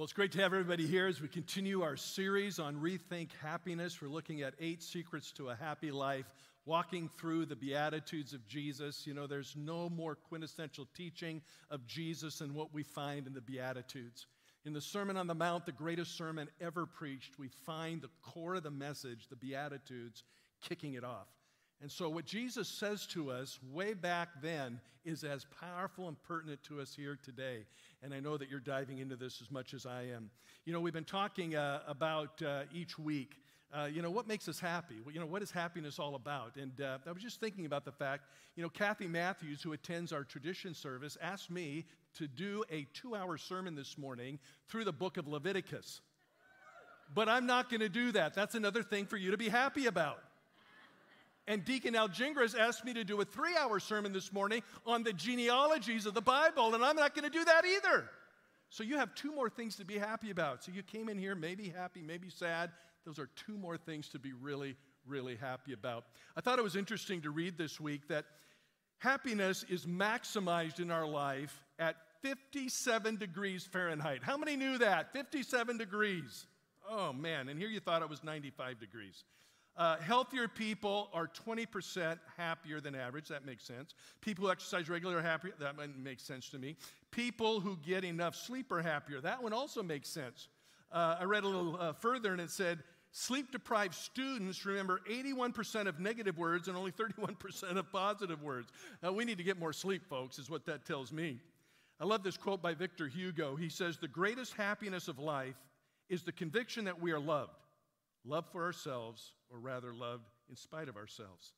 Well, it's great to have everybody here as we continue our series on Rethink Happiness. We're looking at eight secrets to a happy life, walking through the Beatitudes of Jesus. You know, there's no more quintessential teaching of Jesus than what we find in the Beatitudes. In the Sermon on the Mount, the greatest sermon ever preached, we find the core of the message, the Beatitudes, kicking it off. And so, what Jesus says to us way back then is as powerful and pertinent to us here today. And I know that you're diving into this as much as I am. You know, we've been talking uh, about uh, each week, uh, you know, what makes us happy? You know, what is happiness all about? And uh, I was just thinking about the fact, you know, Kathy Matthews, who attends our tradition service, asked me to do a two hour sermon this morning through the book of Leviticus. But I'm not going to do that. That's another thing for you to be happy about. And Deacon Aljingras asked me to do a three hour sermon this morning on the genealogies of the Bible, and I'm not going to do that either. So you have two more things to be happy about. So you came in here maybe happy, maybe sad. Those are two more things to be really, really happy about. I thought it was interesting to read this week that happiness is maximized in our life at 57 degrees Fahrenheit. How many knew that? 57 degrees. Oh man, and here you thought it was 95 degrees. Uh, healthier people are 20% happier than average. That makes sense. People who exercise regularly are happier. That makes sense to me. People who get enough sleep are happier. That one also makes sense. Uh, I read a little uh, further and it said sleep deprived students remember 81% of negative words and only 31% of positive words. we need to get more sleep, folks, is what that tells me. I love this quote by Victor Hugo. He says, The greatest happiness of life is the conviction that we are loved love for ourselves, or rather loved in spite of ourselves.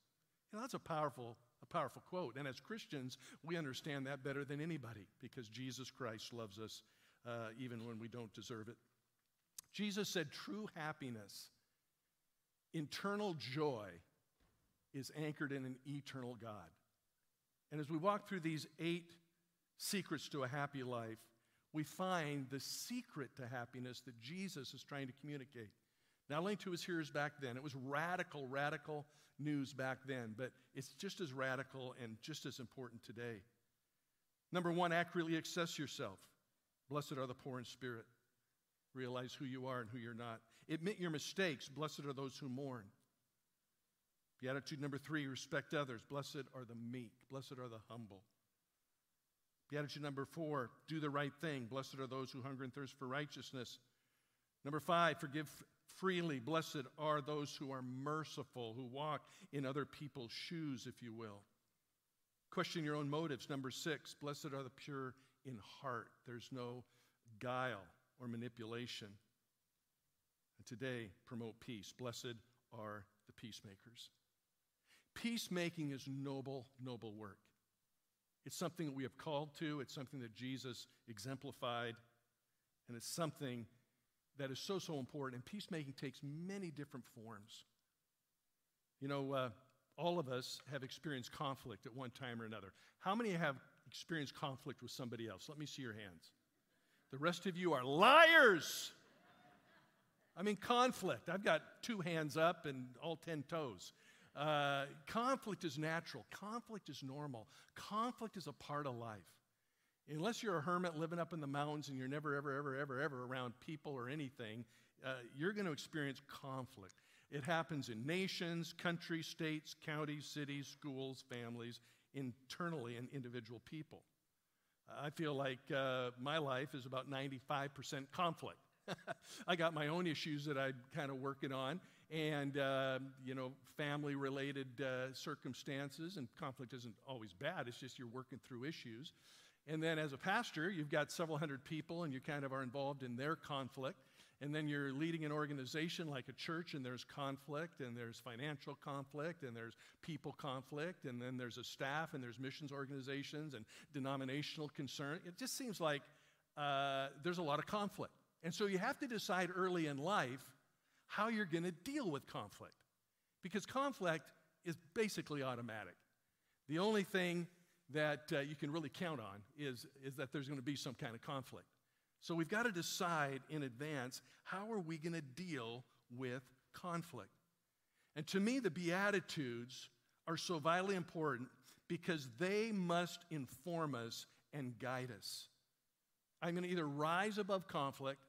You know, that's a powerful, a powerful quote. And as Christians, we understand that better than anybody because Jesus Christ loves us uh, even when we don't deserve it. Jesus said, true happiness, internal joy, is anchored in an eternal God. And as we walk through these eight secrets to a happy life, we find the secret to happiness that Jesus is trying to communicate. Not only to his hearers back then, it was radical, radical news back then, but it's just as radical and just as important today. Number one, accurately assess yourself. Blessed are the poor in spirit. Realize who you are and who you're not. Admit your mistakes. Blessed are those who mourn. Beatitude number three, respect others. Blessed are the meek. Blessed are the humble. Beatitude number four, do the right thing. Blessed are those who hunger and thirst for righteousness. Number five, forgive freely. Blessed are those who are merciful, who walk in other people's shoes, if you will. Question your own motives. Number six, blessed are the pure in heart. There's no guile or manipulation. And today, promote peace. Blessed are the peacemakers. Peacemaking is noble, noble work. It's something that we have called to, it's something that Jesus exemplified, and it's something that is so, so important. And peacemaking takes many different forms. You know, uh, all of us have experienced conflict at one time or another. How many have experienced conflict with somebody else? Let me see your hands. The rest of you are liars. I mean, conflict. I've got two hands up and all 10 toes. Uh, conflict is natural, conflict is normal, conflict is a part of life. Unless you're a hermit living up in the mountains and you're never, ever, ever, ever, ever around people or anything, uh, you're going to experience conflict. It happens in nations, countries, states, counties, cities, schools, families, internally, and individual people. I feel like uh, my life is about 95% conflict. I got my own issues that I'm kind of working on, and uh, you know, family-related uh, circumstances. And conflict isn't always bad. It's just you're working through issues. And then as a pastor, you've got several hundred people and you kind of are involved in their conflict. And then you're leading an organization like a church, and there's conflict, and there's financial conflict, and there's people conflict, and then there's a staff, and there's missions organizations, and denominational concern. It just seems like uh, there's a lot of conflict. And so you have to decide early in life how you're going to deal with conflict. Because conflict is basically automatic. The only thing that uh, you can really count on is, is that there's going to be some kind of conflict. So we've got to decide in advance how are we going to deal with conflict. And to me, the Beatitudes are so vitally important because they must inform us and guide us. I'm going to either rise above conflict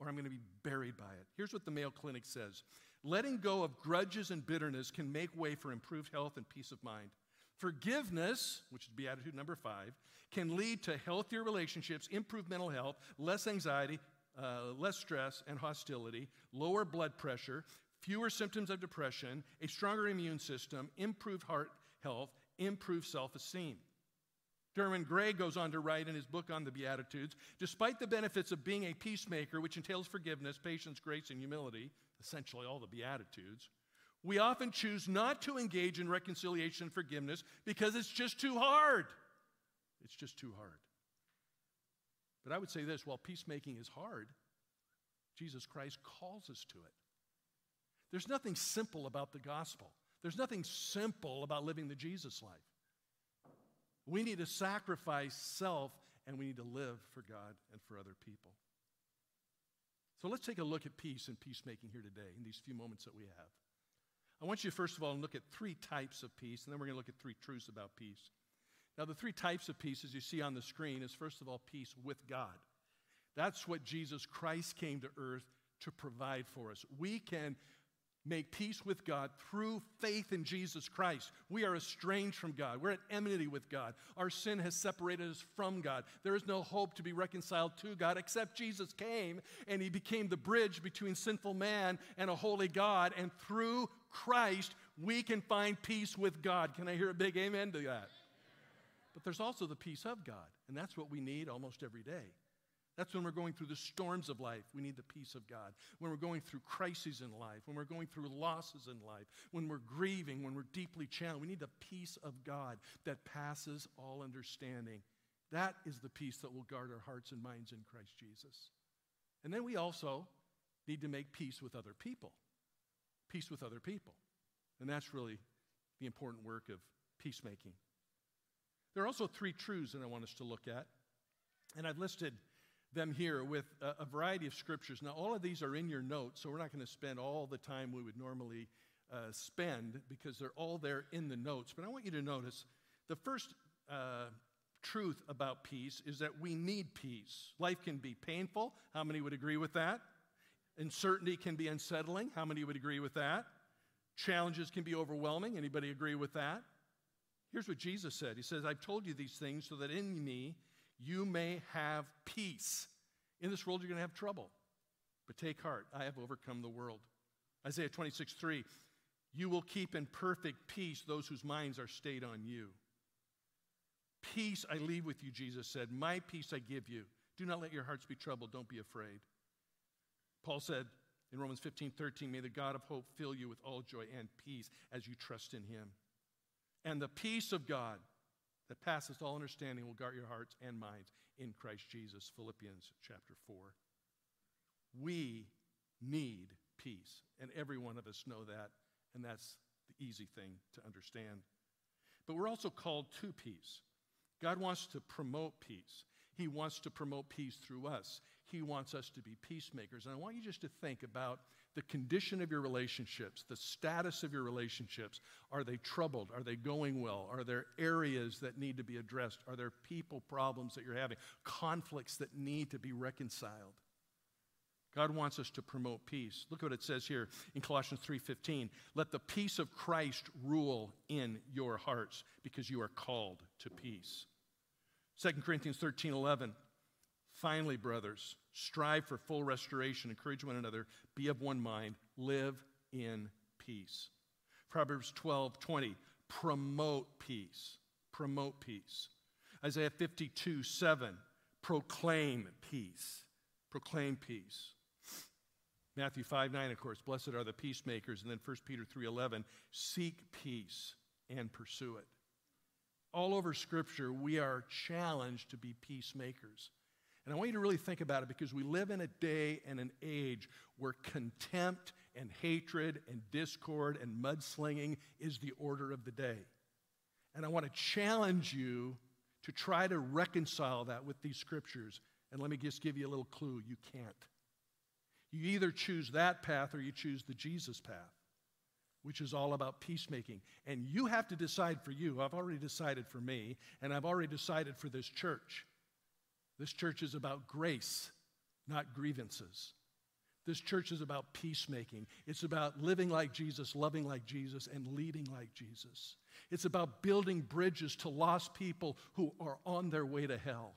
or I'm going to be buried by it. Here's what the Mayo Clinic says Letting go of grudges and bitterness can make way for improved health and peace of mind. Forgiveness, which is beatitude number five, can lead to healthier relationships, improved mental health, less anxiety, uh, less stress and hostility, lower blood pressure, fewer symptoms of depression, a stronger immune system, improved heart health, improved self esteem. Derwin Gray goes on to write in his book on the Beatitudes despite the benefits of being a peacemaker, which entails forgiveness, patience, grace, and humility, essentially all the Beatitudes, we often choose not to engage in reconciliation and forgiveness because it's just too hard. It's just too hard. But I would say this while peacemaking is hard, Jesus Christ calls us to it. There's nothing simple about the gospel, there's nothing simple about living the Jesus life. We need to sacrifice self and we need to live for God and for other people. So let's take a look at peace and peacemaking here today in these few moments that we have. I want you, first of all, to look at three types of peace, and then we're going to look at three truths about peace. Now, the three types of peace, as you see on the screen, is first of all, peace with God. That's what Jesus Christ came to earth to provide for us. We can make peace with God through faith in Jesus Christ. We are estranged from God. We're at enmity with God. Our sin has separated us from God. There is no hope to be reconciled to God except Jesus came and he became the bridge between sinful man and a holy God. And through Christ, we can find peace with God. Can I hear a big amen to that? But there's also the peace of God, and that's what we need almost every day. That's when we're going through the storms of life. We need the peace of God. When we're going through crises in life, when we're going through losses in life, when we're grieving, when we're deeply challenged, we need the peace of God that passes all understanding. That is the peace that will guard our hearts and minds in Christ Jesus. And then we also need to make peace with other people. Peace with other people. And that's really the important work of peacemaking. There are also three truths that I want us to look at. And I've listed them here with a, a, variety of scriptures. Now, all of these are in your notes, so we're not going to spend all the time we would normally uh, spend because they're all there in the notes. But I want you to notice the first uh, truth about peace is that we need peace. Life can be painful. How many would agree with that? Uncertainty can be unsettling. How many would agree with that? Challenges can be overwhelming. Anybody agree with that? Here's what Jesus said He says, I've told you these things so that in me you may have peace. In this world, you're going to have trouble. But take heart, I have overcome the world. Isaiah 26, 3. You will keep in perfect peace those whose minds are stayed on you. Peace I leave with you, Jesus said. My peace I give you. Do not let your hearts be troubled. Don't be afraid. Paul said in Romans 15, 13, May the God of hope fill you with all joy and peace as you trust in him. And the peace of God, that passes all understanding will guard your hearts and minds in Christ Jesus. Philippians chapter 4. We need peace, and every one of us know that, and that's the easy thing to understand. But we're also called to peace. God wants to promote peace. He wants to promote peace through us. He wants us to be peacemakers. And I want you just to think about the condition of your relationships, the status of your relationships. Are they troubled? Are they going well? Are there areas that need to be addressed? Are there people problems that you're having? Conflicts that need to be reconciled? God wants us to promote peace. Look what it says here in Colossians 3:15. Let the peace of Christ rule in your hearts because you are called to peace. 2 Corinthians 13:11 Finally, brothers, strive for full restoration, encourage one another, be of one mind, live in peace. Proverbs 12 20, promote peace. Promote peace. Isaiah 52 7, proclaim peace. Proclaim peace. Matthew 5 9, of course, blessed are the peacemakers. And then 1 Peter 3 11, seek peace and pursue it. All over Scripture, we are challenged to be peacemakers. And I want you to really think about it because we live in a day and an age where contempt and hatred and discord and mudslinging is the order of the day. And I want to challenge you to try to reconcile that with these scriptures. And let me just give you a little clue you can't. You either choose that path or you choose the Jesus path, which is all about peacemaking. And you have to decide for you. I've already decided for me, and I've already decided for this church. This church is about grace, not grievances. This church is about peacemaking. It's about living like Jesus, loving like Jesus, and leading like Jesus. It's about building bridges to lost people who are on their way to hell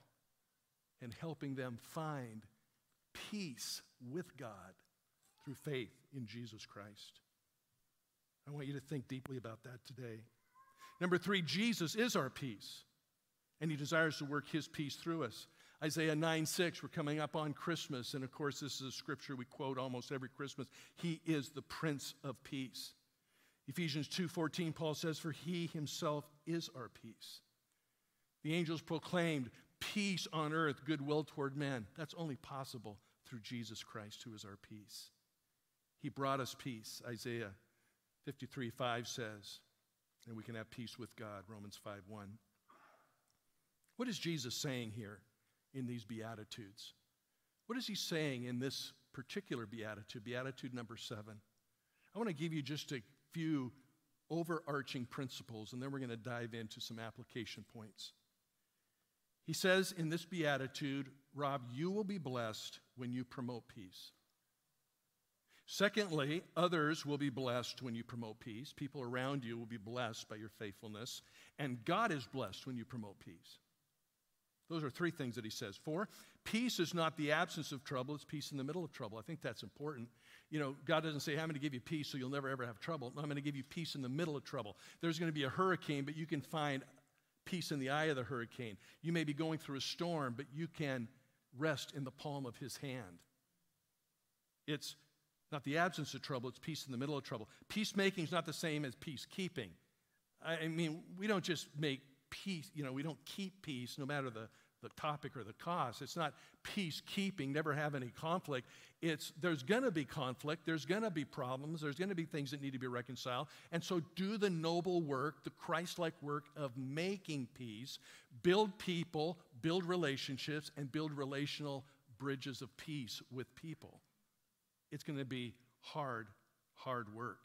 and helping them find peace with God through faith in Jesus Christ. I want you to think deeply about that today. Number three, Jesus is our peace, and he desires to work his peace through us. Isaiah 9 6, we're coming up on Christmas, and of course, this is a scripture we quote almost every Christmas. He is the Prince of Peace. Ephesians 2:14 Paul says for he himself is our peace. The angels proclaimed peace on earth, goodwill toward men. That's only possible through Jesus Christ who is our peace. He brought us peace. Isaiah 53:5 says, and we can have peace with God, Romans 5:1. What is Jesus saying here? In these Beatitudes. What is he saying in this particular Beatitude, Beatitude number seven? I want to give you just a few overarching principles, and then we're going to dive into some application points. He says in this Beatitude, Rob, you will be blessed when you promote peace. Secondly, others will be blessed when you promote peace. People around you will be blessed by your faithfulness. And God is blessed when you promote peace. Those are three things that he says. Four, peace is not the absence of trouble, it's peace in the middle of trouble. I think that's important. You know, God doesn't say, I'm going to give you peace so you'll never ever have trouble. No, I'm going to give you peace in the middle of trouble. There's going to be a hurricane, but you can find peace in the eye of the hurricane. You may be going through a storm, but you can rest in the palm of his hand. It's not the absence of trouble, it's peace in the middle of trouble. Peacemaking is not the same as peacekeeping. I mean, we don't just make peace, you know, we don't keep peace no matter the, the topic or the cause. It's not peacekeeping, never have any conflict. It's there's going to be conflict, there's going to be problems, there's going to be things that need to be reconciled. And so do the noble work, the Christ like work of making peace, build people, build relationships, and build relational bridges of peace with people. It's going to be hard, hard work.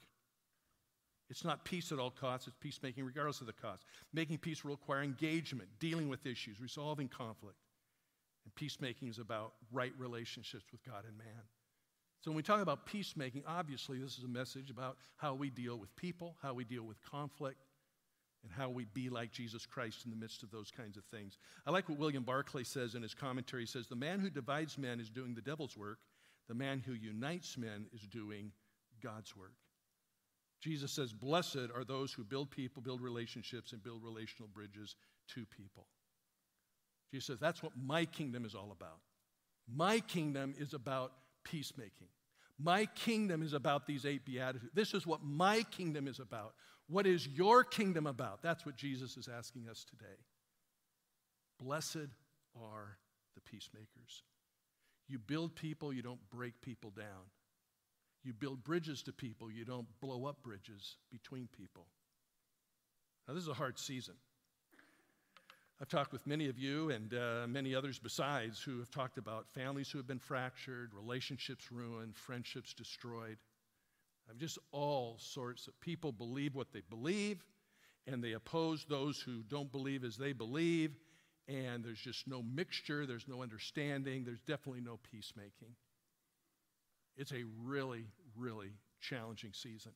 It's not peace at all costs, it's peacemaking regardless of the cost. Making peace will require engagement, dealing with issues, resolving conflict. And peacemaking is about right relationships with God and man. So when we talk about peacemaking, obviously this is a message about how we deal with people, how we deal with conflict, and how we be like Jesus Christ in the midst of those kinds of things. I like what William Barclay says in his commentary. He says, The man who divides men is doing the devil's work, the man who unites men is doing God's work. Jesus says, Blessed are those who build people, build relationships, and build relational bridges to people. Jesus says, That's what my kingdom is all about. My kingdom is about peacemaking. My kingdom is about these eight beatitudes. This is what my kingdom is about. What is your kingdom about? That's what Jesus is asking us today. Blessed are the peacemakers. You build people, you don't break people down. You build bridges to people, you don't blow up bridges between people. Now, this is a hard season. I've talked with many of you and uh, many others besides who have talked about families who have been fractured, relationships ruined, friendships destroyed. I'm just all sorts of people believe what they believe, and they oppose those who don't believe as they believe, and there's just no mixture, there's no understanding, there's definitely no peacemaking. It's a really, really challenging season.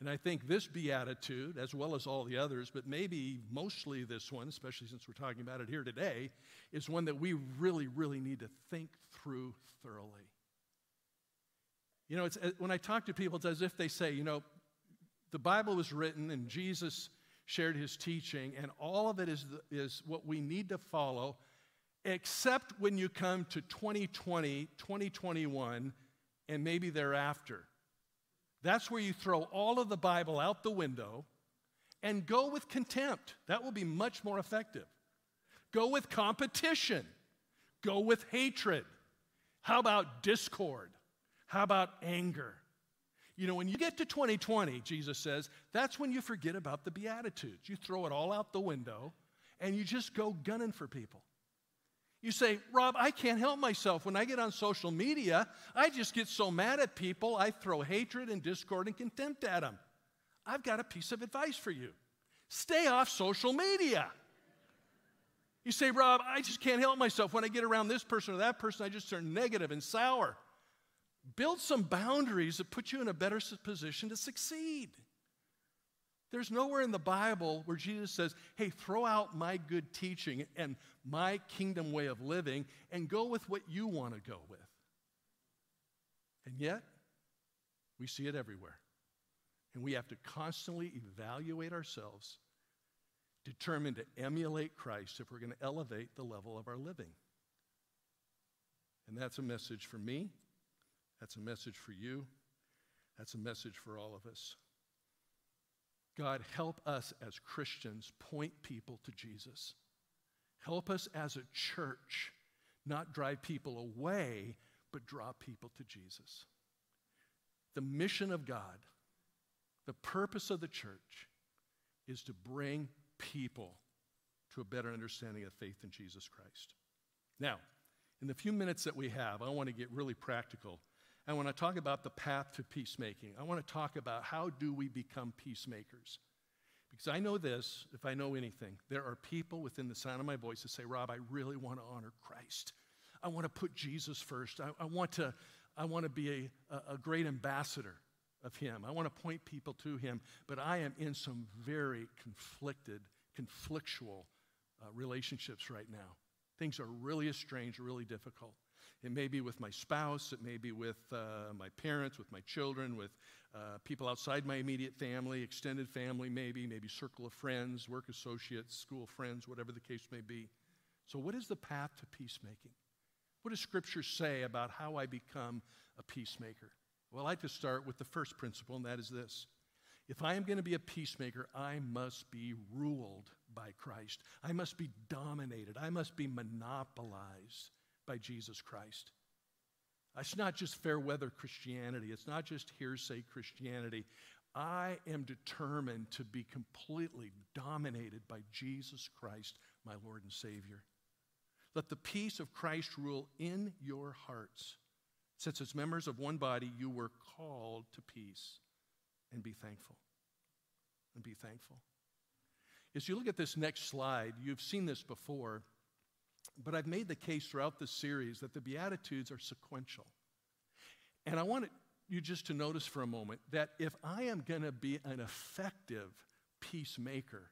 And I think this beatitude, as well as all the others, but maybe mostly this one, especially since we're talking about it here today, is one that we really, really need to think through thoroughly. You know, it's, uh, when I talk to people, it's as if they say, you know, the Bible was written and Jesus shared his teaching, and all of it is, the, is what we need to follow, except when you come to 2020, 2021, and maybe thereafter. That's where you throw all of the Bible out the window and go with contempt. That will be much more effective. Go with competition. Go with hatred. How about discord? How about anger? You know, when you get to 2020, Jesus says, that's when you forget about the Beatitudes. You throw it all out the window and you just go gunning for people. You say, Rob, I can't help myself. When I get on social media, I just get so mad at people, I throw hatred and discord and contempt at them. I've got a piece of advice for you stay off social media. You say, Rob, I just can't help myself. When I get around this person or that person, I just turn negative and sour. Build some boundaries that put you in a better position to succeed. There's nowhere in the Bible where Jesus says, hey, throw out my good teaching and my kingdom way of living and go with what you want to go with. And yet, we see it everywhere. And we have to constantly evaluate ourselves, determined to emulate Christ if we're going to elevate the level of our living. And that's a message for me. That's a message for you. That's a message for all of us. God, help us as Christians point people to Jesus. Help us as a church not drive people away, but draw people to Jesus. The mission of God, the purpose of the church, is to bring people to a better understanding of faith in Jesus Christ. Now, in the few minutes that we have, I want to get really practical I when I talk about the path to peacemaking. I want to talk about how do we become peacemakers. Because I know this, if I know anything, there are people within the sound of my voice that say, Rob, I really want to honor Christ. I want to put Jesus first. I, I want, to, I want to be a, a great ambassador of Him. I want to point people to Him. But I am in some very conflicted, conflictual uh, relationships right now. Things are really estranged, really difficult. It may be with my spouse, it may be with uh, my parents, with my children, with uh, people outside my immediate family, extended family, maybe, maybe circle of friends, work associates, school friends, whatever the case may be. So, what is the path to peacemaking? What does Scripture say about how I become a peacemaker? Well, I like to start with the first principle, and that is this. If I am going to be a peacemaker, I must be ruled by Christ. I must be dominated. I must be monopolized by Jesus Christ. It's not just fair weather Christianity, it's not just hearsay Christianity. I am determined to be completely dominated by Jesus Christ, my Lord and Savior. Let the peace of Christ rule in your hearts. Since as members of one body, you were called to peace and be thankful. And be thankful. As you look at this next slide, you've seen this before. But I've made the case throughout this series that the Beatitudes are sequential. And I want you just to notice for a moment that if I am going to be an effective peacemaker,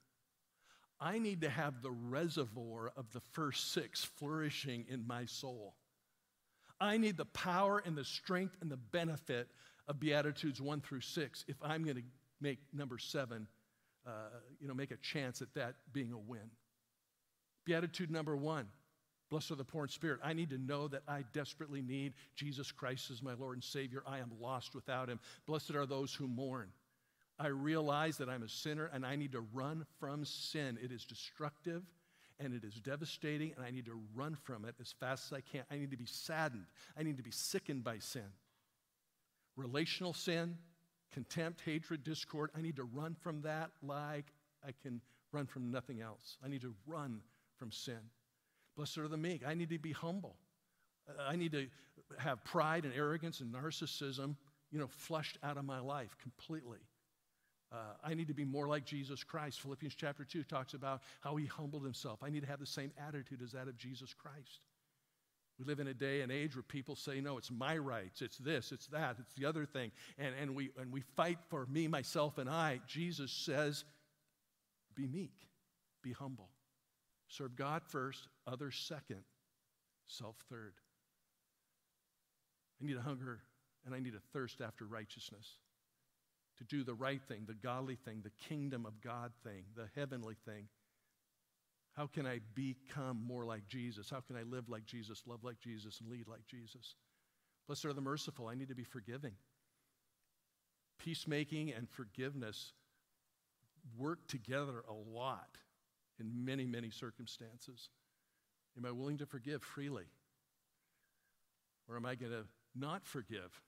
I need to have the reservoir of the first six flourishing in my soul. I need the power and the strength and the benefit of Beatitudes 1 through 6 if I'm going to make number seven, uh, you know, make a chance at that being a win. Beatitude number one Blessed are the poor in spirit. I need to know that I desperately need Jesus Christ as my Lord and Savior. I am lost without him. Blessed are those who mourn. I realize that I'm a sinner and I need to run from sin. It is destructive and it is devastating, and I need to run from it as fast as I can. I need to be saddened. I need to be sickened by sin. Relational sin, contempt, hatred, discord, I need to run from that like I can run from nothing else. I need to run from sin. Blessed are the meek. I need to be humble. I need to have pride and arrogance and narcissism, you know, flushed out of my life completely. Uh, I need to be more like Jesus Christ. Philippians chapter 2 talks about how he humbled himself. I need to have the same attitude as that of Jesus Christ. We live in a day and age where people say, no, it's my rights, it's this, it's that, it's the other thing. And, and, we, and we fight for me, myself, and I. Jesus says, be meek, be humble. Serve God first, others second, self third. I need a hunger and I need a thirst after righteousness. To do the right thing, the godly thing, the kingdom of God thing, the heavenly thing. How can I become more like Jesus? How can I live like Jesus, love like Jesus, and lead like Jesus? Blessed are the merciful. I need to be forgiving. Peacemaking and forgiveness work together a lot in many, many circumstances? Am I willing to forgive freely? Or am I going to not forgive?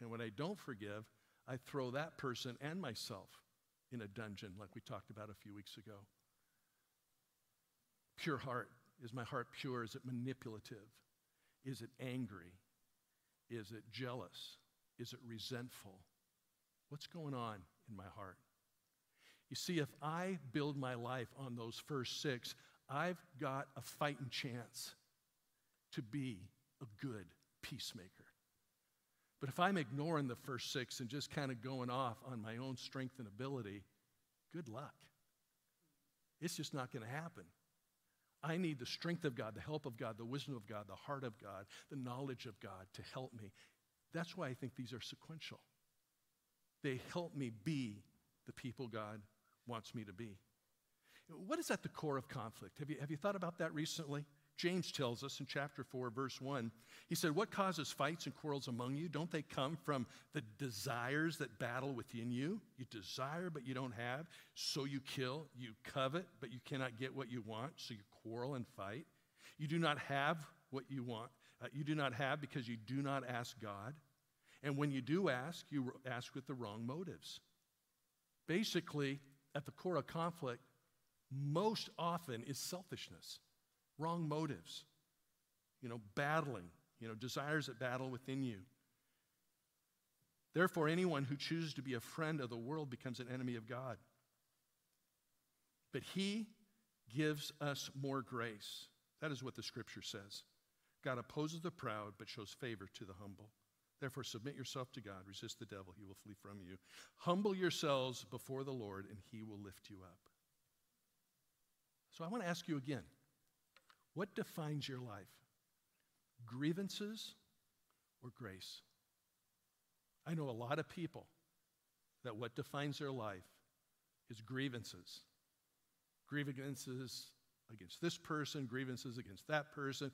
And when I don't forgive, I throw that person and myself in a dungeon, like we talked about a few weeks ago. Pure heart. Is my heart pure? Is it manipulative? Is it angry? Is it jealous? Is it resentful? What's going on in my heart? You see, if I build my life on those first six, I've got a fighting chance to be a good peacemaker. But if I'm ignoring the first six and just kind of going off on my own strength and ability, good luck. It's just not going to happen. I need the strength of God, the help of God, the wisdom of God, the heart of God, the knowledge of God to help me. That's why I think these are sequential. They help me be the people God wants me to be. What is at the core of conflict? Have you, have you thought about that recently? James tells us in chapter 4, verse 1. He said, What causes fights and quarrels among you? Don't they come from the desires that battle within you? You desire, but you don't have, so you kill. You covet, but you cannot get what you want, so you quarrel and fight. You do not have what you want. Uh, you do not have because you do not ask God. And when you do ask, you ask with the wrong motives. Basically, at the core of conflict, most often is selfishness wrong motives, you know, battling, you know, desires that battle within you. Therefore, anyone who chooses to be a friend of the world becomes an enemy of God. But he gives us more grace. That is what the scripture says. God opposes the proud, but shows favor to the humble. Therefore, submit yourself to God. Resist the devil, he will flee from you. Humble yourselves before the Lord, and he will lift you up. So I want to ask you again what defines your life? Grievances or grace? I know a lot of people that what defines their life is grievances. Grievances against this person, grievances against that person,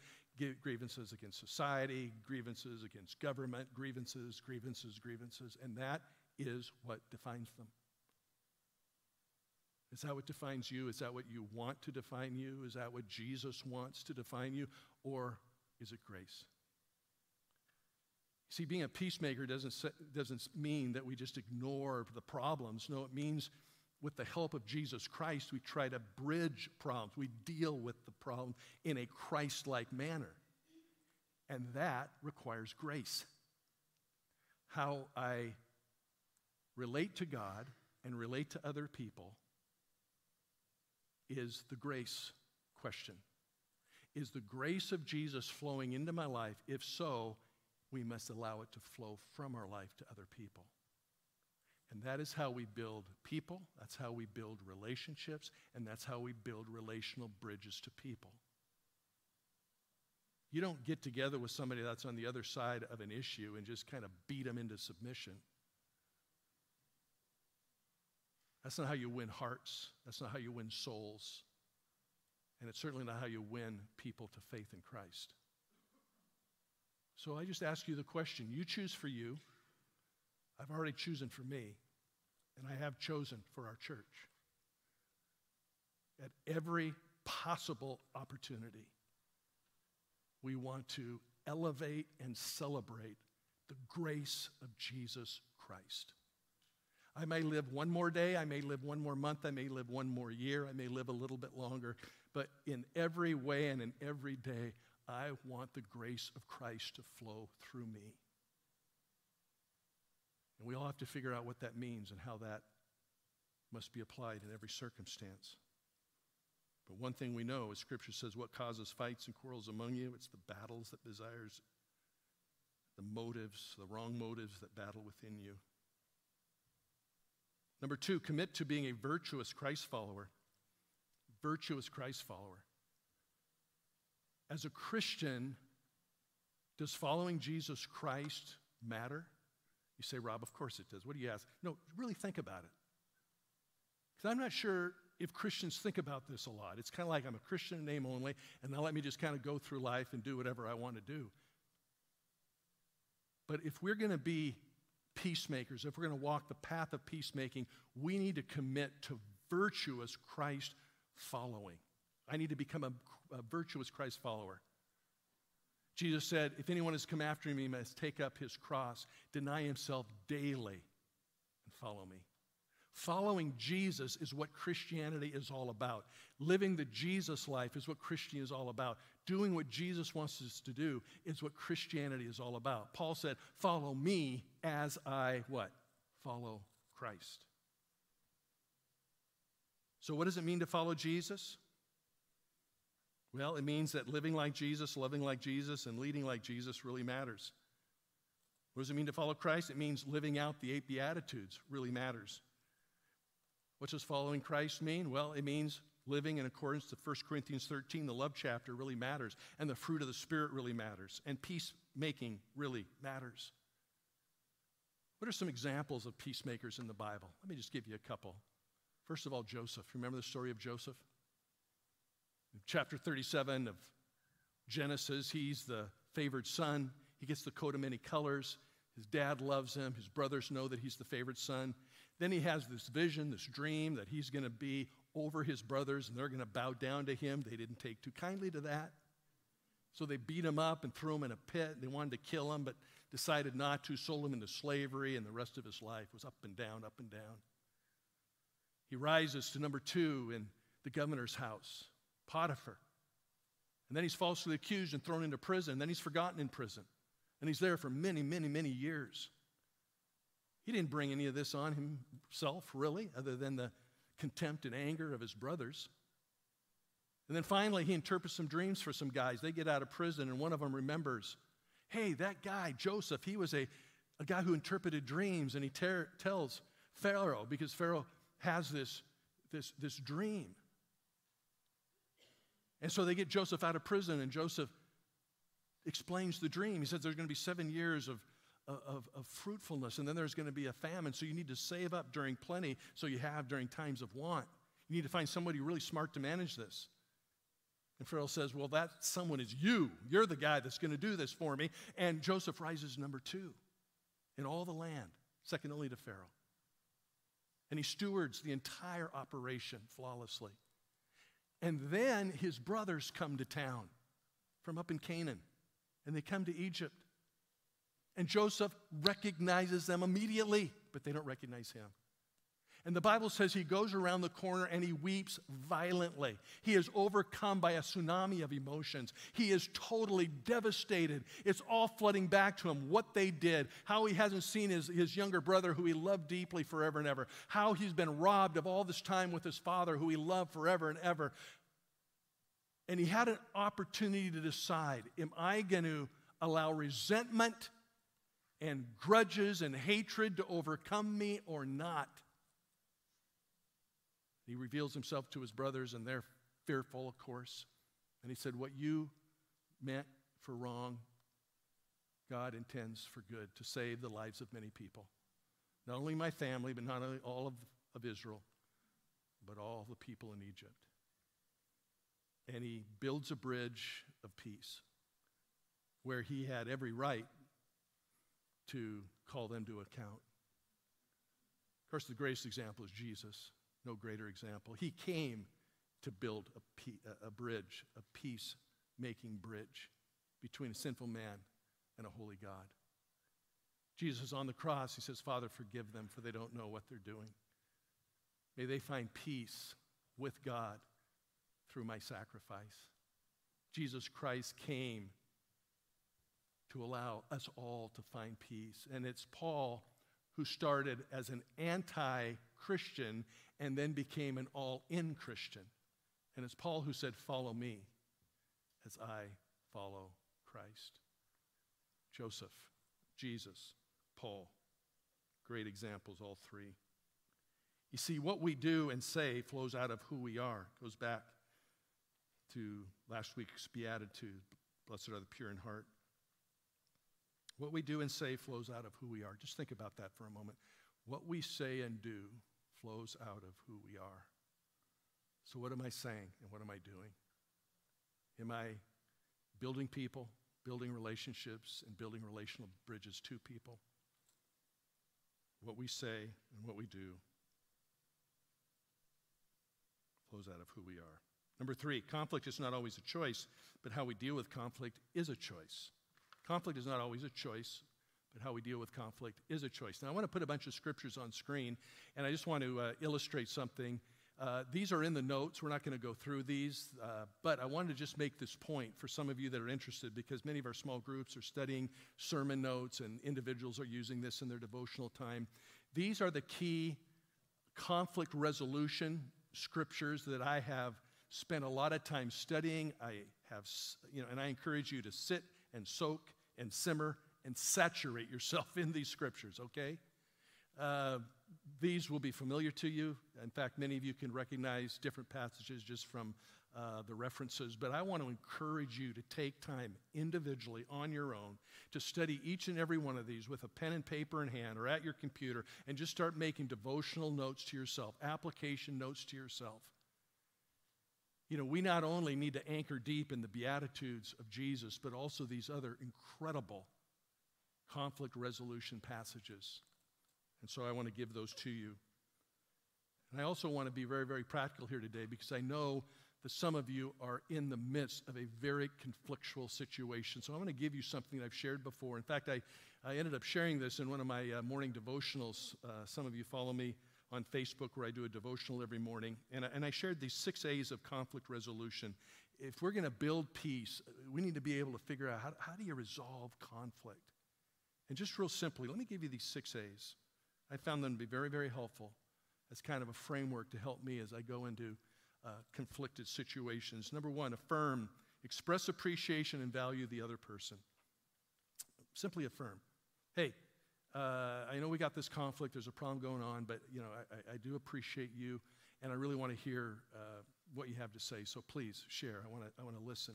grievances against society, grievances against government, grievances, grievances, grievances, and that is what defines them. Is that what defines you? Is that what you want to define you? Is that what Jesus wants to define you? Or is it grace? See, being a peacemaker doesn't, doesn't mean that we just ignore the problems. No, it means with the help of Jesus Christ, we try to bridge problems. We deal with the problem in a Christ like manner. And that requires grace. How I relate to God and relate to other people is the grace question. Is the grace of Jesus flowing into my life? If so, we must allow it to flow from our life to other people. And that is how we build people, that's how we build relationships, and that's how we build relational bridges to people. You don't get together with somebody that's on the other side of an issue and just kind of beat them into submission. That's not how you win hearts. That's not how you win souls. And it's certainly not how you win people to faith in Christ. So I just ask you the question you choose for you. I've already chosen for me, and I have chosen for our church. At every possible opportunity, we want to elevate and celebrate the grace of Jesus Christ. I may live one more day, I may live one more month, I may live one more year, I may live a little bit longer, but in every way and in every day, I want the grace of Christ to flow through me. And we all have to figure out what that means and how that must be applied in every circumstance. But one thing we know is Scripture says what causes fights and quarrels among you? It's the battles that desires, the motives, the wrong motives that battle within you. Number two, commit to being a virtuous Christ follower. Virtuous Christ follower. As a Christian, does following Jesus Christ matter? You say, Rob, of course it does. What do you ask? No, really think about it. Because I'm not sure if Christians think about this a lot. It's kind of like I'm a Christian in name only, and now let me just kind of go through life and do whatever I want to do. But if we're going to be peacemakers, if we're going to walk the path of peacemaking, we need to commit to virtuous Christ following. I need to become a, a virtuous Christ follower. Jesus said, If anyone has come after me, must take up his cross, deny himself daily, and follow me. Following Jesus is what Christianity is all about. Living the Jesus life is what Christianity is all about. Doing what Jesus wants us to do is what Christianity is all about. Paul said, "Follow me as I what? Follow Christ." So what does it mean to follow Jesus? Well, it means that living like Jesus, loving like Jesus, and leading like Jesus really matters. What does it mean to follow Christ? It means living out the eight Beatitudes really matters. What does following Christ mean? Well, it means living in accordance to 1 Corinthians 13. The love chapter really matters, and the fruit of the Spirit really matters, and peacemaking really matters. What are some examples of peacemakers in the Bible? Let me just give you a couple. First of all, Joseph. Remember the story of Joseph? Chapter 37 of Genesis, he's the favored son. He gets the coat of many colors. His dad loves him. His brothers know that he's the favored son. Then he has this vision, this dream that he's going to be over his brothers and they're going to bow down to him. They didn't take too kindly to that. So they beat him up and threw him in a pit. They wanted to kill him, but decided not to, sold him into slavery, and the rest of his life was up and down, up and down. He rises to number two in the governor's house, Potiphar. And then he's falsely accused and thrown into prison. And Then he's forgotten in prison. And he's there for many, many, many years. He didn't bring any of this on himself, really, other than the contempt and anger of his brothers. And then finally, he interprets some dreams for some guys. They get out of prison, and one of them remembers hey, that guy, Joseph, he was a, a guy who interpreted dreams, and he ter- tells Pharaoh, because Pharaoh has this, this, this dream. And so they get Joseph out of prison, and Joseph explains the dream. He says there's going to be seven years of, of, of, fruitfulness, and then there's going to be a famine. So you need to save up during plenty so you have during times of want. You need to find somebody really smart to manage this. And Pharaoh says, Well, that someone is you. You're the guy that's going to do this for me. And Joseph rises number two in all the land, second only to Pharaoh. And he stewards the entire operation flawlessly. And then his brothers come to town from up in Canaan, and they come to Egypt. And Joseph recognizes them immediately, but they don't recognize him. And the Bible says he goes around the corner and he weeps violently. He is overcome by a tsunami of emotions. He is totally devastated. It's all flooding back to him what they did, how he hasn't seen his, his younger brother, who he loved deeply forever and ever, how he's been robbed of all this time with his father, who he loved forever and ever. And he had an opportunity to decide am I going to allow resentment and grudges and hatred to overcome me or not? He reveals himself to his brothers, and they're fearful, of course. And he said, What you meant for wrong, God intends for good to save the lives of many people. Not only my family, but not only all of, of Israel, but all the people in Egypt. And he builds a bridge of peace where he had every right to call them to account. Of course, the greatest example is Jesus no greater example. He came to build a, a bridge, a peace making bridge between a sinful man and a holy God. Jesus on the cross, he says, Father, forgive them, for they don't know what they're doing. May they find peace with God through my sacrifice. Jesus Christ came to allow us all to find peace. And it's Paul who started as an anti Christian and then became an all in Christian. And it's Paul who said, Follow me as I follow Christ. Joseph, Jesus, Paul. Great examples, all three. You see, what we do and say flows out of who we are. It goes back to last week's Beatitude Blessed are the pure in heart. What we do and say flows out of who we are. Just think about that for a moment. What we say and do flows out of who we are. So, what am I saying and what am I doing? Am I building people, building relationships, and building relational bridges to people? What we say and what we do flows out of who we are. Number three, conflict is not always a choice, but how we deal with conflict is a choice. Conflict is not always a choice, but how we deal with conflict is a choice. Now, I want to put a bunch of scriptures on screen, and I just want to uh, illustrate something. Uh, these are in the notes. We're not going to go through these, uh, but I wanted to just make this point for some of you that are interested because many of our small groups are studying sermon notes and individuals are using this in their devotional time. These are the key conflict resolution scriptures that I have spent a lot of time studying. I have, you know, and I encourage you to sit and soak and simmer and saturate yourself in these scriptures, okay? Uh, these will be familiar to you. In fact, many of you can recognize different passages just from uh, the references, but I want to encourage you to take time individually on your own to study each and every one of these with a pen and paper in hand or at your computer and just start making devotional notes to yourself, application notes to yourself. You know, we not only need to anchor deep in the Beatitudes of Jesus, but also these other incredible conflict resolution passages. And so I want to give those to you. And I also want to be very, very practical here today because I know that some of you are in the midst of a very conflictual situation. So I'm going to give you something that I've shared before. In fact, I, I ended up sharing this in one of my uh, morning devotionals. Uh, some of you follow me on Facebook where I do a devotional every morning. And I, and I shared these six A's of conflict resolution. If we're going to build peace, we need to be able to figure out how, how do you resolve conflict? And just real simply, let me give you these six A's. I found them to be very, very helpful as kind of a framework to help me as I go into uh, conflicted situations. Number one, affirm, express appreciation and value the other person. Simply affirm. Hey, uh, I know we got this conflict. There's a problem going on, but you know I, I do appreciate you, and I really want to hear uh, what you have to say. So please share. I want to I want to listen.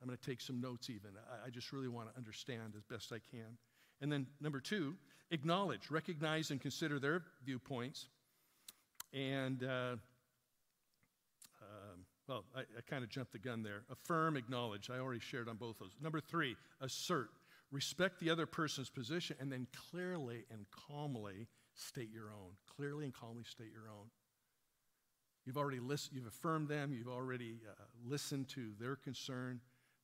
I'm going to take some notes. Even I, I just really want to understand as best I can. And then number two, acknowledge, recognize, and consider their viewpoints, and uh, well, I, I kind of jumped the gun there. Affirm, acknowledge. I already shared on both those. Number three, assert. Respect the other person's position and then clearly and calmly state your own. Clearly and calmly state your own. You've already listened, you've affirmed them, you've already uh, listened to their concern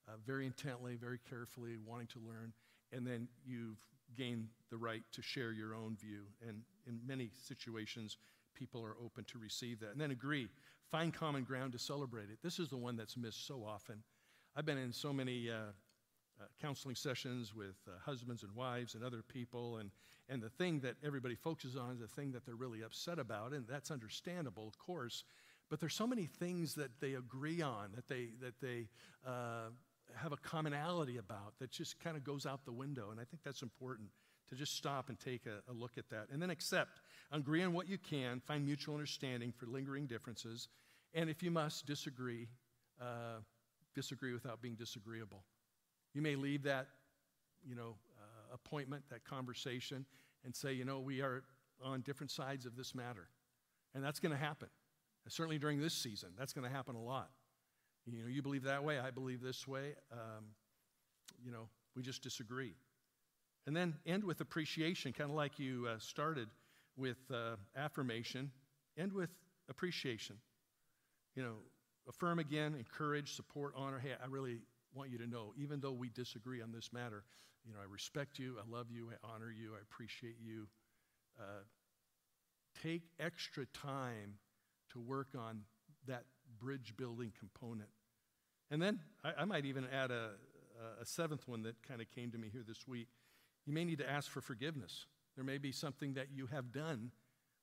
uh, very intently, very carefully, wanting to learn, and then you've gained the right to share your own view. And in many situations, people are open to receive that. And then agree. Find common ground to celebrate it. This is the one that's missed so often. I've been in so many uh, uh, counseling sessions with uh, husbands and wives and other people, and, and the thing that everybody focuses on is the thing that they're really upset about, and that's understandable, of course. But there's so many things that they agree on, that they, that they uh, have a commonality about, that just kind of goes out the window, and I think that's important to just stop and take a, a, look at that. And then accept. Agree on what you can, find mutual understanding for lingering differences, and if you must, disagree. Uh, disagree without being disagreeable. You may leave that, you know, uh, appointment, that conversation, and say, you know, we are on different sides of this matter. And that's going to happen. And certainly during this season, that's going to happen a lot. You know, you believe that way, I believe this way. Um, you know, we just disagree. And then end with appreciation, kind of like you uh, started with uh, affirmation, end with appreciation. You know, affirm again, encourage, support, honor. Hey, I really want you to know, even though we disagree on this matter, you know, I respect you, I love you, I honor you, I appreciate you. Uh, take extra time to work on that bridge building component. And then I, I might even add a, a seventh one that kind of came to me here this week. You may need to ask for forgiveness. There may be something that you have done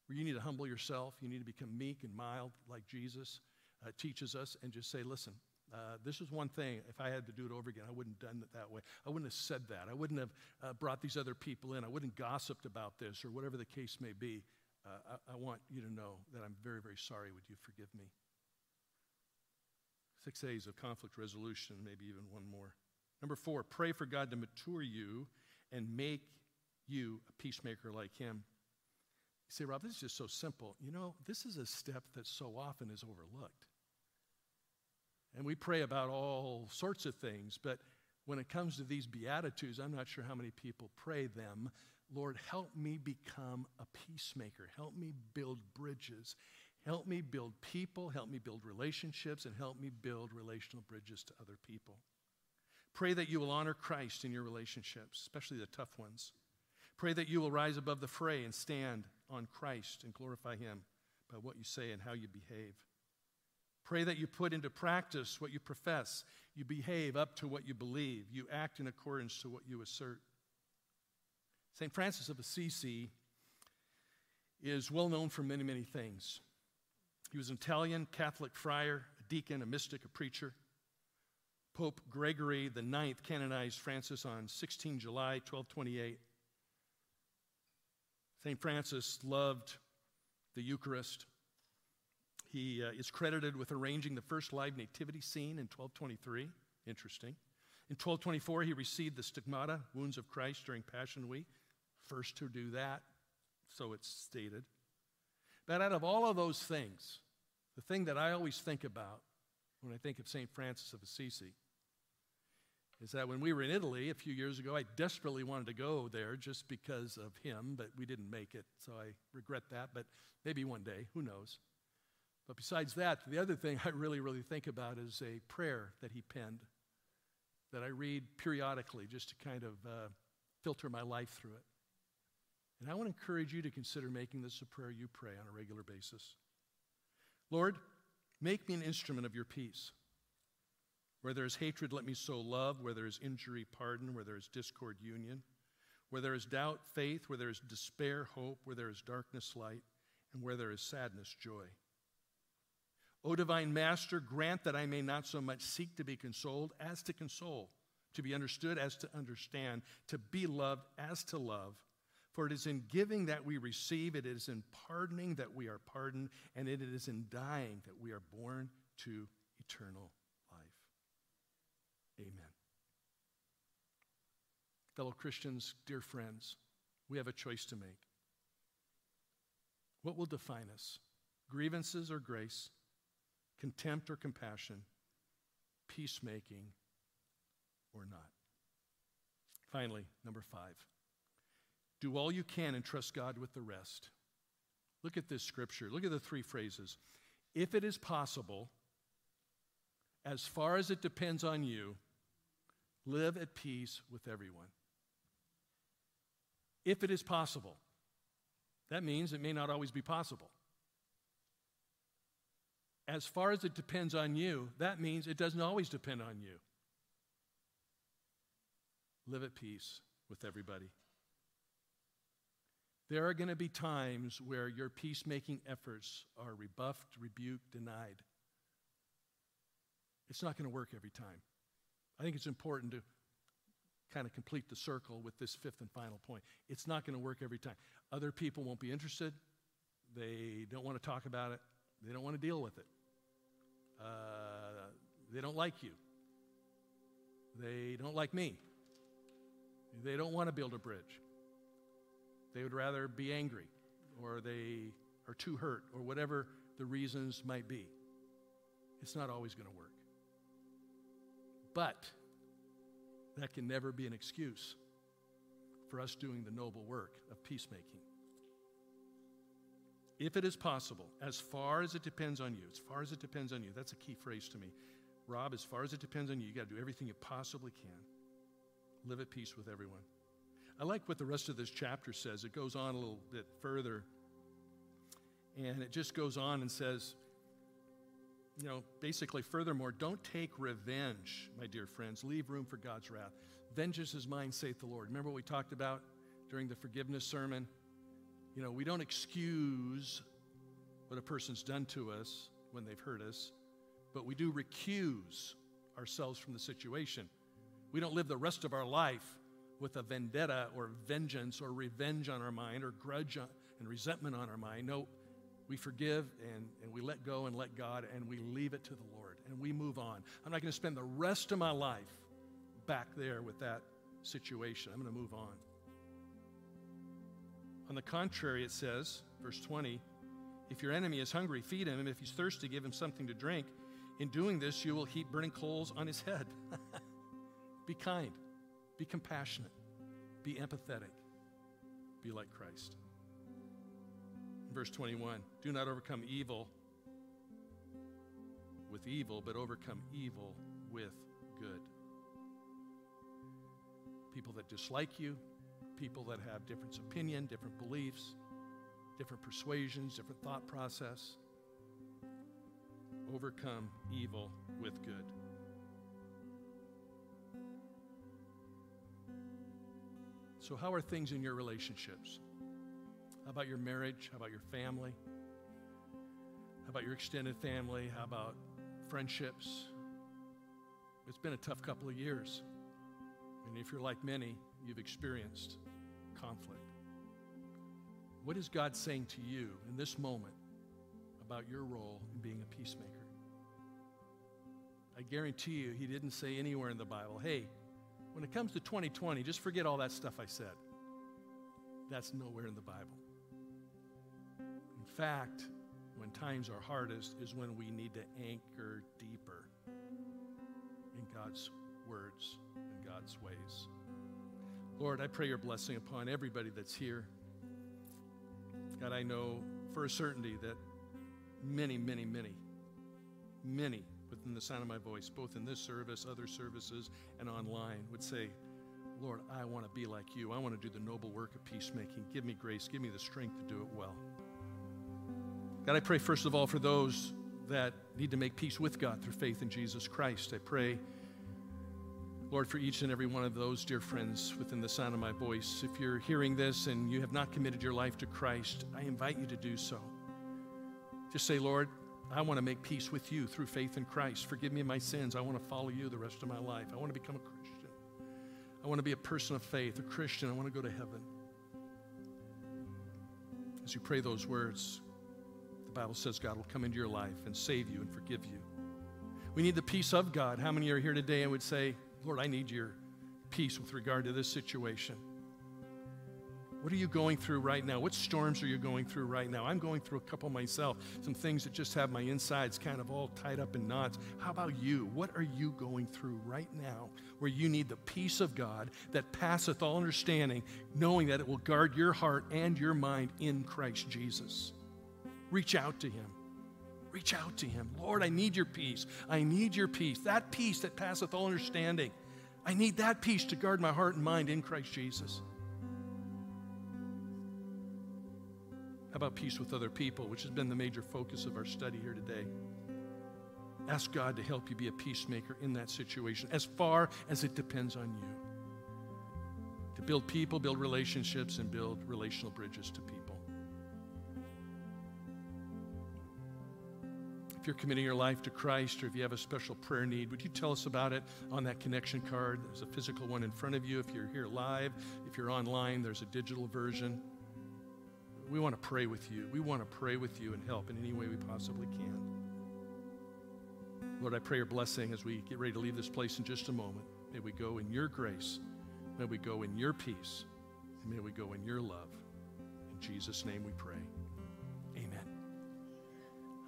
where you need to humble yourself. You need to become meek and mild like Jesus uh, teaches us and just say, listen, uh, this is one thing. If I had to do it over again, I wouldn't have done it that way. I wouldn't have said that. I wouldn't have uh, brought these other people in. I wouldn't gossiped about this or whatever the case may be. Uh, I, I want you to know that I'm very, very sorry. Would you forgive me? Six A's of conflict resolution, maybe even one more. Number four, pray for God to mature you and make you a peacemaker like him. You say, Rob, this is just so simple. You know, this is a step that so often is overlooked. And we pray about all sorts of things, but when it comes to these Beatitudes, I'm not sure how many people pray them. Lord, help me become a peacemaker. Help me build bridges. Help me build people. Help me build relationships. And help me build relational bridges to other people. Pray that you will honor Christ in your relationships, especially the tough ones. Pray that you will rise above the fray and stand on Christ and glorify Him by what you say and how you behave. Pray that you put into practice what you profess. You behave up to what you believe. You act in accordance to what you assert. St. Francis of Assisi is well known for many, many things. He was an Italian Catholic friar, a deacon, a mystic, a preacher. Pope Gregory IX canonized Francis on 16 July 1228. St. Francis loved the Eucharist. He uh, is credited with arranging the first live nativity scene in 1223. Interesting. In 1224, he received the stigmata, wounds of Christ during Passion Week. First to do that, so it's stated. But out of all of those things, the thing that I always think about when I think of St. Francis of Assisi is that when we were in Italy a few years ago, I desperately wanted to go there just because of him, but we didn't make it, so I regret that. But maybe one day, who knows? But besides that, the other thing I really, really think about is a prayer that he penned that I read periodically just to kind of uh, filter my life through it. And I want to encourage you to consider making this a prayer you pray on a regular basis. Lord, make me an instrument of your peace. Where there is hatred, let me sow love. Where there is injury, pardon. Where there is discord, union. Where there is doubt, faith. Where there is despair, hope. Where there is darkness, light. And where there is sadness, joy. O divine Master, grant that I may not so much seek to be consoled as to console, to be understood as to understand, to be loved as to love. For it is in giving that we receive, it is in pardoning that we are pardoned, and it is in dying that we are born to eternal life. Amen. Fellow Christians, dear friends, we have a choice to make. What will define us? Grievances or grace? Contempt or compassion? Peacemaking or not? Finally, number five do all you can and trust God with the rest. Look at this scripture. Look at the three phrases. If it is possible, as far as it depends on you, live at peace with everyone. If it is possible, that means it may not always be possible. As far as it depends on you, that means it doesn't always depend on you. Live at peace with everybody. There are going to be times where your peacemaking efforts are rebuffed, rebuked, denied. It's not going to work every time. I think it's important to kind of complete the circle with this fifth and final point. It's not going to work every time. Other people won't be interested. They don't want to talk about it. They don't want to deal with it. Uh, they don't like you. They don't like me. They don't want to build a bridge. They would rather be angry or they are too hurt or whatever the reasons might be. It's not always going to work. But that can never be an excuse for us doing the noble work of peacemaking. If it is possible, as far as it depends on you, as far as it depends on you, that's a key phrase to me. Rob, as far as it depends on you, you got to do everything you possibly can. Live at peace with everyone. I like what the rest of this chapter says. It goes on a little bit further. And it just goes on and says, you know, basically, furthermore, don't take revenge, my dear friends. Leave room for God's wrath. Vengeance is mine, saith the Lord. Remember what we talked about during the forgiveness sermon? You know, we don't excuse what a person's done to us when they've hurt us, but we do recuse ourselves from the situation. We don't live the rest of our life with a vendetta or vengeance or revenge on our mind or grudge and resentment on our mind. No, we forgive and, and we let go and let God and we leave it to the Lord and we move on. I'm not going to spend the rest of my life back there with that situation. I'm going to move on. On the contrary, it says, verse 20, if your enemy is hungry, feed him, and if he's thirsty, give him something to drink. In doing this, you will heap burning coals on his head. be kind, be compassionate, be empathetic, be like Christ verse 21 Do not overcome evil with evil, but overcome evil with good. People that dislike you, people that have different opinion, different beliefs, different persuasions, different thought process. Overcome evil with good. So, how are things in your relationships? How about your marriage? How about your family? How about your extended family? How about friendships? It's been a tough couple of years. And if you're like many, you've experienced conflict. What is God saying to you in this moment about your role in being a peacemaker? I guarantee you, he didn't say anywhere in the Bible, hey, when it comes to 2020, just forget all that stuff I said. That's nowhere in the Bible. In fact, when times are hardest is when we need to anchor deeper in God's words and God's ways. Lord, I pray your blessing upon everybody that's here. God, I know for a certainty that many, many, many, many within the sound of my voice, both in this service, other services, and online, would say, Lord, I want to be like you. I want to do the noble work of peacemaking. Give me grace. Give me the strength to do it well. God, I pray first of all for those that need to make peace with God through faith in Jesus Christ. I pray, Lord, for each and every one of those dear friends within the sound of my voice. If you're hearing this and you have not committed your life to Christ, I invite you to do so. Just say, Lord, I want to make peace with you through faith in Christ. Forgive me my sins. I want to follow you the rest of my life. I want to become a Christian. I want to be a person of faith, a Christian. I want to go to heaven. As you pray those words, the Bible says God will come into your life and save you and forgive you. We need the peace of God. How many are here today and would say, Lord, I need your peace with regard to this situation? What are you going through right now? What storms are you going through right now? I'm going through a couple myself, some things that just have my insides kind of all tied up in knots. How about you? What are you going through right now where you need the peace of God that passeth all understanding, knowing that it will guard your heart and your mind in Christ Jesus? Reach out to Him. Reach out to Him. Lord, I need your peace. I need your peace. That peace that passeth all understanding. I need that peace to guard my heart and mind in Christ Jesus. How about peace with other people, which has been the major focus of our study here today? Ask God to help you be a peacemaker in that situation as far as it depends on you. To build people, build relationships, and build relational bridges to people. If you're committing your life to Christ or if you have a special prayer need, would you tell us about it on that connection card? There's a physical one in front of you. If you're here live, if you're online, there's a digital version we want to pray with you. We want to pray with you and help in any way we possibly can. Lord, I pray your blessing as we get ready to leave this place in just a moment. May we go in your grace. May we go in your peace. And may we go in your love. In Jesus' name we pray.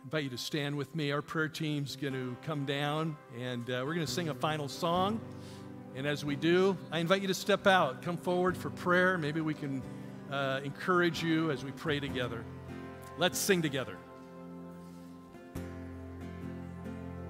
Invite you to stand with me. Our prayer team's going to come down and uh, we're going to sing a final song. And as we do, I invite you to step out, come forward for prayer. Maybe we can uh, encourage you as we pray together. Let's sing together.